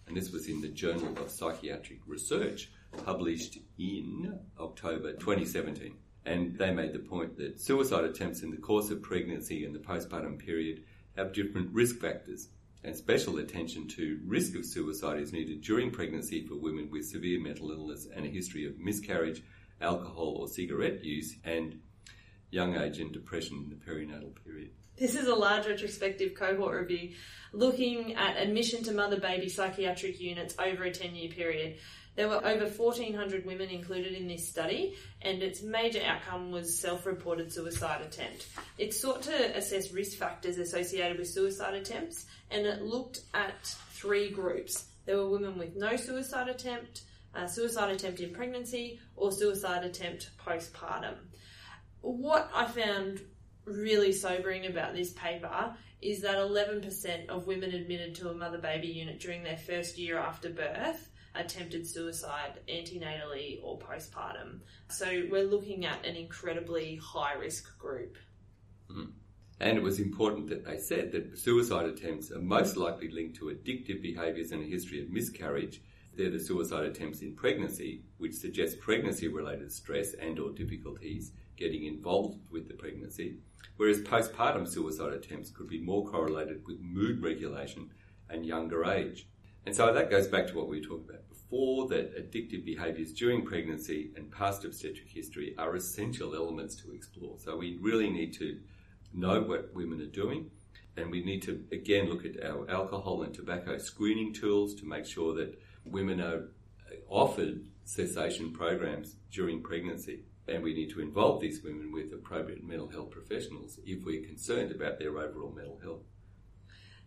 And this was in the Journal of Psychiatric Research, published in October 2017. And they made the point that suicide attempts in the course of pregnancy and the postpartum period have different risk factors and special attention to risk of suicide is needed during pregnancy for women with severe mental illness and a history of miscarriage, alcohol or cigarette use, and young age and depression in the perinatal period.
This is a large retrospective cohort review looking at admission to mother baby psychiatric units over a 10 year period. There were over 1,400 women included in this study, and its major outcome was self reported suicide attempt. It sought to assess risk factors associated with suicide attempts, and it looked at three groups. There were women with no suicide attempt, uh, suicide attempt in pregnancy, or suicide attempt postpartum. What I found really sobering about this paper is that 11% of women admitted to a mother baby unit during their first year after birth attempted suicide antenatally or postpartum. So we're looking at an incredibly high risk group.
Mm. And it was important that they said that suicide attempts are most likely linked to addictive behaviours and a history of miscarriage. They're the suicide attempts in pregnancy, which suggests pregnancy-related stress and or difficulties getting involved with the pregnancy, whereas postpartum suicide attempts could be more correlated with mood regulation and younger age. And so that goes back to what we talking about before that addictive behaviours during pregnancy and past obstetric history are essential elements to explore. So we really need to know what women are doing and we need to again look at our alcohol and tobacco screening tools to make sure that women are offered cessation programs during pregnancy. And we need to involve these women with appropriate mental health professionals if we're concerned about their overall mental health.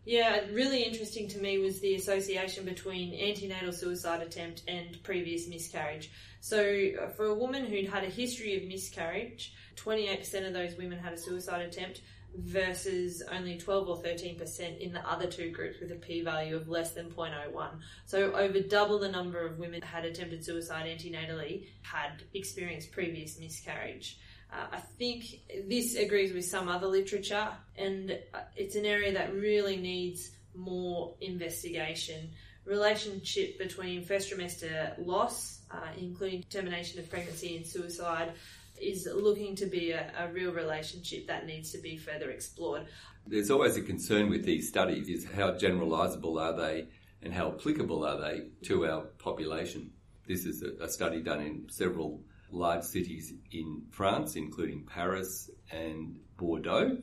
Yeah, really interesting to me was the association between antenatal suicide attempt and previous miscarriage. So, uh, for a woman who'd had a history of miscarriage, 28% of those women had a suicide attempt versus only 12 or 13% in the other two groups with a p value of less than 0.01. So, over double the number of women that had attempted suicide antenatally had experienced previous miscarriage. Uh, I think this agrees with some other literature, and uh, it's an area that really needs more investigation. Relationship between first trimester loss, uh, including termination of pregnancy and suicide, is looking to be a, a real relationship that needs to be further explored.
There's always a concern with these studies is how generalisable are they and how applicable are they to our population. This is a, a study done in several large cities in France, including Paris and Bordeaux.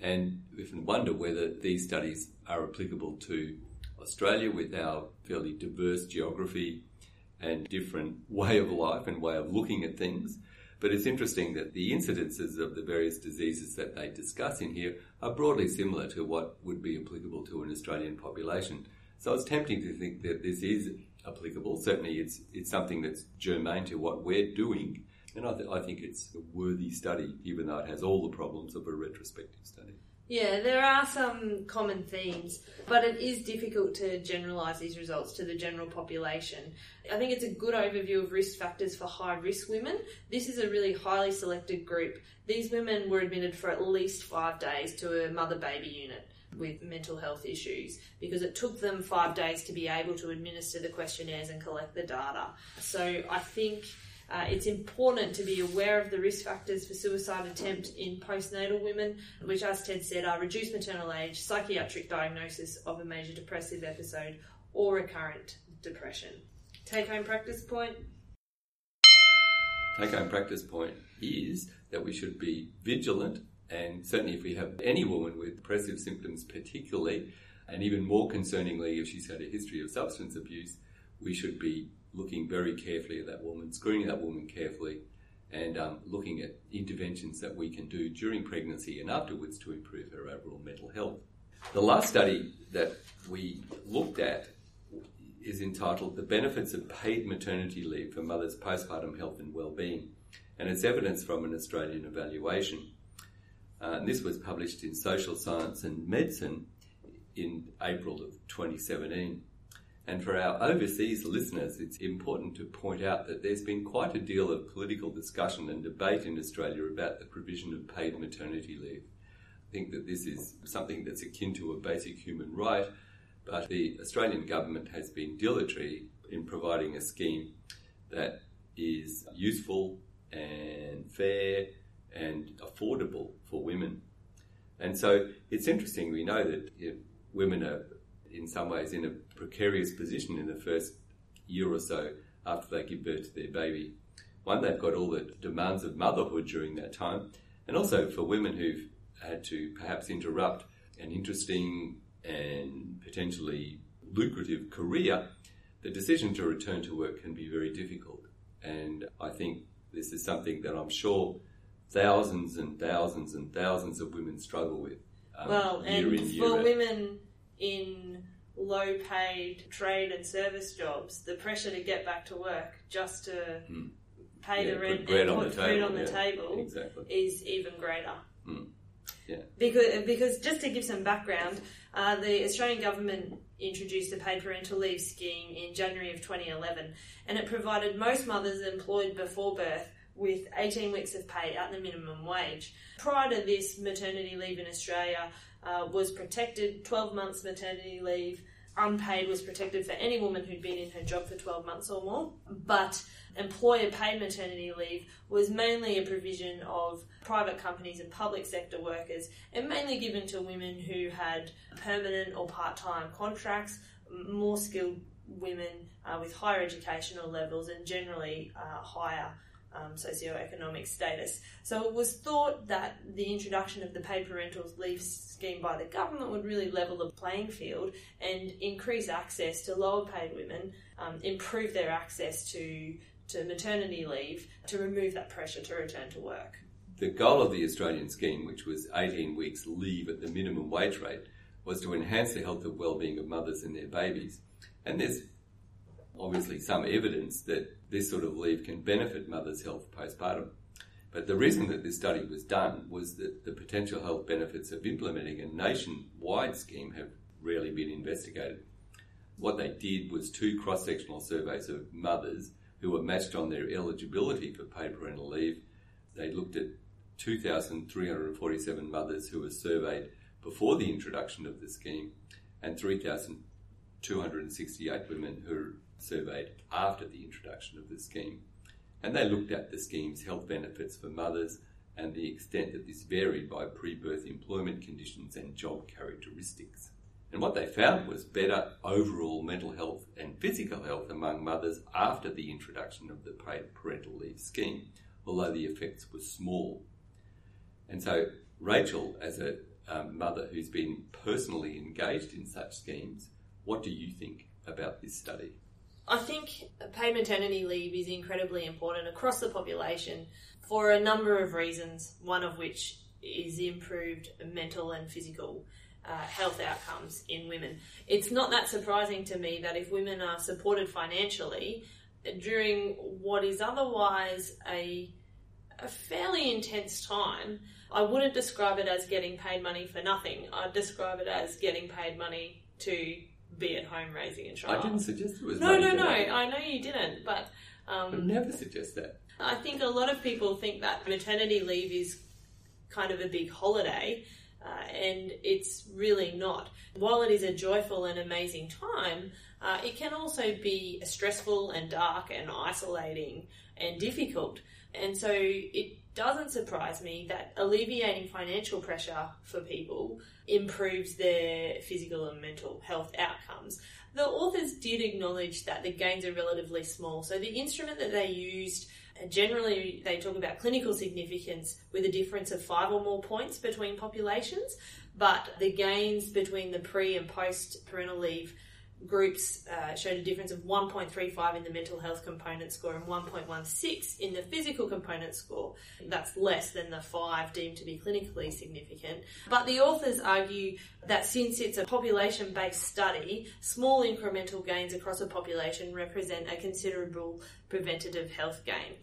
And we can wonder whether these studies are applicable to Australia with our fairly diverse geography and different way of life and way of looking at things. But it's interesting that the incidences of the various diseases that they discuss in here are broadly similar to what would be applicable to an Australian population. So it's tempting to think that this is applicable. Certainly, it's it's something that's germane to what we're doing, and I, th- I think it's a worthy study, even though it has all the problems of a retrospective study.
Yeah, there are some common themes, but it is difficult to generalise these results to the general population. I think it's a good overview of risk factors for high risk women. This is a really highly selected group. These women were admitted for at least five days to a mother baby unit with mental health issues because it took them five days to be able to administer the questionnaires and collect the data. So I think uh, it's important to be aware of the risk factors for suicide attempt in postnatal women, which, as Ted said, are reduced maternal age, psychiatric diagnosis of a major depressive episode, or recurrent depression. Take home practice point
Take home practice point is that we should be vigilant, and certainly if we have any woman with depressive symptoms, particularly, and even more concerningly, if she's had a history of substance abuse, we should be looking very carefully at that woman, screening that woman carefully, and um, looking at interventions that we can do during pregnancy and afterwards to improve her overall mental health. The last study that we looked at is entitled The Benefits of Paid Maternity Leave for Mothers' Postpartum Health and Wellbeing, and it's evidence from an Australian evaluation. Uh, and this was published in Social Science and Medicine in April of 2017. And for our overseas listeners, it's important to point out that there's been quite a deal of political discussion and debate in Australia about the provision of paid maternity leave. I think that this is something that's akin to a basic human right, but the Australian government has been dilatory in providing a scheme that is useful and fair and affordable for women. And so it's interesting, we know that you know, women are in some ways in a precarious position in the first year or so after they give birth to their baby. One, they've got all the demands of motherhood during that time, and also for women who've had to perhaps interrupt an interesting and potentially lucrative career, the decision to return to work can be very difficult. And I think this is something that I'm sure thousands and thousands and thousands of women struggle with.
Um, well, and in, for women in low paid trade and service jobs, the pressure to get back to work just to mm. pay
yeah,
the rent
and
put food on the
yeah,
table
exactly.
is even greater.
Mm. Yeah.
Because, because just to give some background, uh, the Australian government introduced a paid parental leave scheme in January of 2011, and it provided most mothers employed before birth with 18 weeks of pay at the minimum wage. Prior to this, maternity leave in Australia uh, was protected 12 months maternity leave. Unpaid was protected for any woman who'd been in her job for 12 months or more, but employer paid maternity leave was mainly a provision of private companies and public sector workers, and mainly given to women who had permanent or part time contracts, more skilled women uh, with higher educational levels, and generally uh, higher um, socioeconomic status. So it was thought that the introduction of the paid parental leave scheme by the government would really level the playing field and increase access to lower paid women, um, improve their access to, to maternity leave to remove that pressure to return to work.
The goal of the Australian scheme, which was 18 weeks leave at the minimum wage rate, was to enhance the health and well-being of mothers and their babies. And there's obviously some evidence that this sort of leave can benefit mothers' health postpartum. But the reason that this study was done was that the potential health benefits of implementing a nationwide scheme have rarely been investigated. What they did was two cross sectional surveys of mothers who were matched on their eligibility for paid parental leave. They looked at 2,347 mothers who were surveyed before the introduction of the scheme and 3,268 women who surveyed after the introduction of the scheme. And they looked at the scheme's health benefits for mothers and the extent that this varied by pre birth employment conditions and job characteristics. And what they found was better overall mental health and physical health among mothers after the introduction of the paid parental leave scheme, although the effects were small. And so, Rachel, as a um, mother who's been personally engaged in such schemes, what do you think about this study?
I think paid maternity leave is incredibly important across the population for a number of reasons, one of which is improved mental and physical uh, health outcomes in women. It's not that surprising to me that if women are supported financially during what is otherwise a, a fairly intense time, I wouldn't describe it as getting paid money for nothing. I'd describe it as getting paid money to be at home raising a child.
I didn't suggest it was.
No, no, no. I know you didn't, but um,
I never suggest that.
I think a lot of people think that maternity leave is kind of a big holiday, uh, and it's really not. While it is a joyful and amazing time, uh, it can also be stressful and dark and isolating and difficult. And so it doesn't surprise me that alleviating financial pressure for people improves their physical and mental health outcomes. The authors did acknowledge that the gains are relatively small. So the instrument that they used generally they talk about clinical significance with a difference of five or more points between populations, but the gains between the pre and post parental leave groups uh, showed a difference of 1.35 in the mental health component score and 1.16 in the physical component score. That's less than the five deemed to be clinically significant. But the authors argue that since it's a population based study, small incremental gains across a population represent a considerable preventative health gain.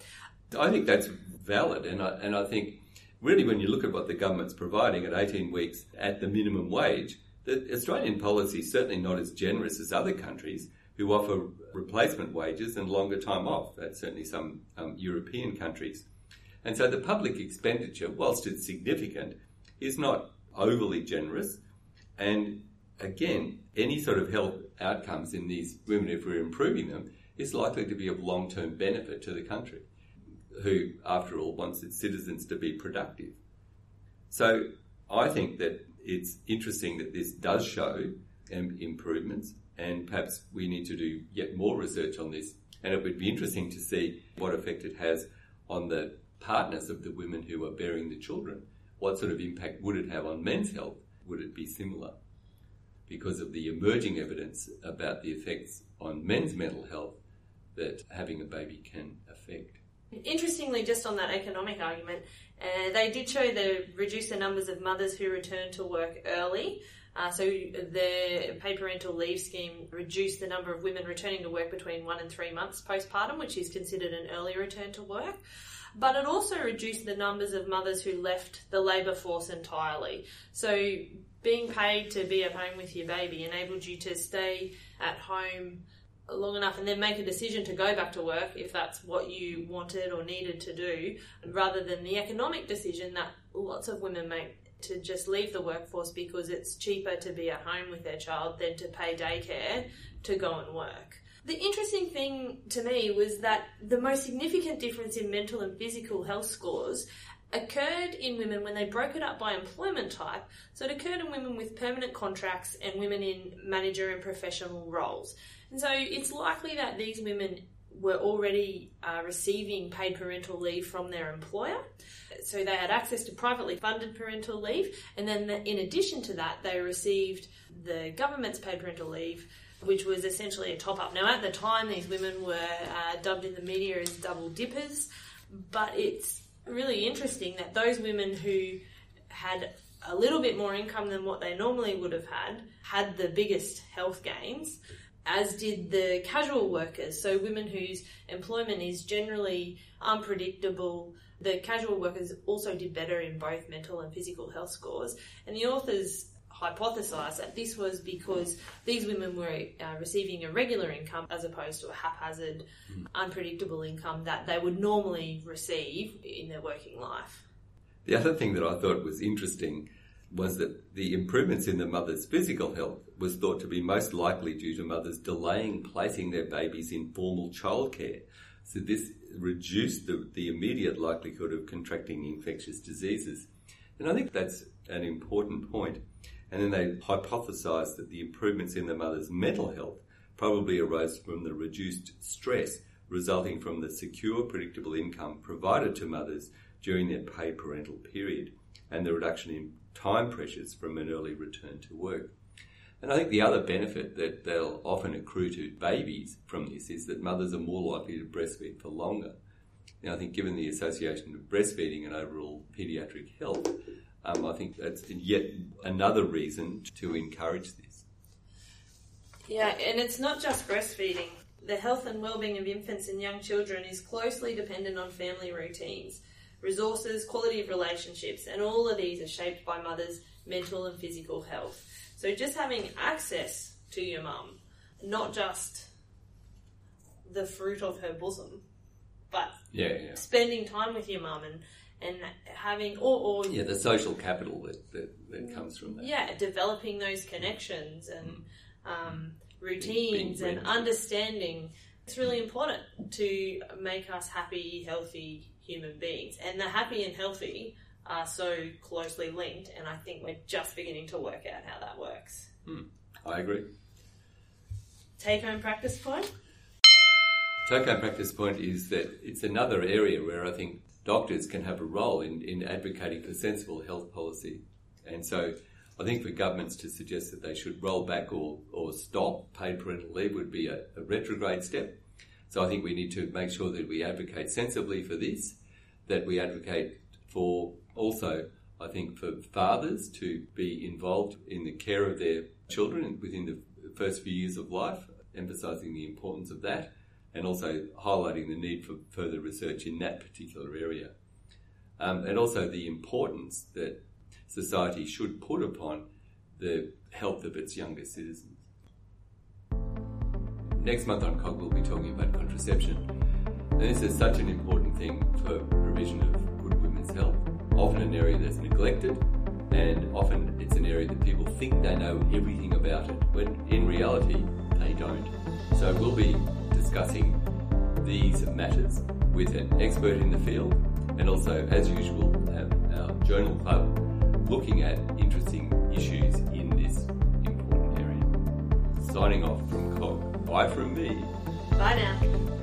I think that's valid, and I, and I think really when you look at what the government's providing at 18 weeks at the minimum wage, the Australian policy is certainly not as generous as other countries who offer replacement wages and longer time off. That's certainly some um, European countries. And so the public expenditure, whilst it's significant, is not overly generous. And again, any sort of health outcomes in these women, if we're improving them, is likely to be of long term benefit to the country, who, after all, wants its citizens to be productive. So I think that it's interesting that this does show um, improvements, and perhaps we need to do yet more research on this. And it would be interesting to see what effect it has on the partners of the women who are bearing the children. What sort of impact would it have on men's health? Would it be similar? Because of the emerging evidence about the effects on men's mental health that having a baby can affect.
Interestingly, just on that economic argument, uh, they did show the reduce the numbers of mothers who return to work early. Uh, so the paid parental leave scheme reduced the number of women returning to work between one and three months postpartum, which is considered an early return to work. But it also reduced the numbers of mothers who left the labour force entirely. So being paid to be at home with your baby enabled you to stay at home long enough and then make a decision to go back to work if that's what you wanted or needed to do, rather than the economic decision that lots of women make to just leave the workforce because it's cheaper to be at home with their child than to pay daycare to go and work. The interesting thing to me was that the most significant difference in mental and physical health scores occurred in women when they broke it up by employment type. So it occurred in women with permanent contracts and women in manager and professional roles. And so it's likely that these women were already uh, receiving paid parental leave from their employer. So they had access to privately funded parental leave. And then the, in addition to that, they received the government's paid parental leave, which was essentially a top up. Now, at the time, these women were uh, dubbed in the media as double dippers, but it's really interesting that those women who had a little bit more income than what they normally would have had had the biggest health gains as did the casual workers, so women whose employment is generally unpredictable. The casual workers also did better in both mental and physical health scores, and the authors hypothesised that this was because these women were uh, receiving a regular income as opposed to a haphazard, mm. unpredictable income that they would normally receive in their working life.
The other thing that I thought was interesting was that the improvements in the mother's physical health was thought to be most likely due to mothers delaying placing their babies in formal childcare. So this reduced the, the immediate likelihood of contracting infectious diseases. And I think that's an important point. And then they hypothesized that the improvements in the mother's mental health probably arose from the reduced stress resulting from the secure, predictable income provided to mothers during their paid parental period and the reduction in time pressures from an early return to work. And I think the other benefit that they'll often accrue to babies from this is that mothers are more likely to breastfeed for longer. Now, I think given the association of breastfeeding and overall paediatric health, um, I think that's yet another reason to encourage this.
Yeah, and it's not just breastfeeding. The health and well-being of infants and young children is closely dependent on family routines resources, quality of relationships, and all of these are shaped by mother's mental and physical health. So just having access to your mum, not just the fruit of her bosom, but
yeah, yeah.
spending time with your mum and and having or, or
yeah the social capital that, that, that comes from that
yeah developing those connections and mm. um, routines being, being and understanding it's really important to make us happy healthy human beings. And the happy and healthy are so closely linked, and I think we're just beginning to work out how that works.
Hmm. I agree.
take home practice point?
Take home practice point is that it's another area where I think doctors can have a role in, in advocating for sensible health policy. And so I think for governments to suggest that they should roll back or, or stop paid parental leave would be a, a retrograde step. So I think we need to make sure that we advocate sensibly for this, that we advocate for also, I think, for fathers to be involved in the care of their children within the first few years of life, emphasising the importance of that, and also highlighting the need for further research in that particular area. Um, and also the importance that society should put upon the health of its younger citizens. Next month on COG, we'll be talking about contraception. And this is such an important thing for provision of good women's health. Often an area that's neglected, and often it's an area that people think they know everything about it, when in reality, they don't. So we'll be discussing these matters with an expert in the field, and also, as usual, have our journal club looking at interesting issues in this important area. Signing off from. Bye from me.
Bye now.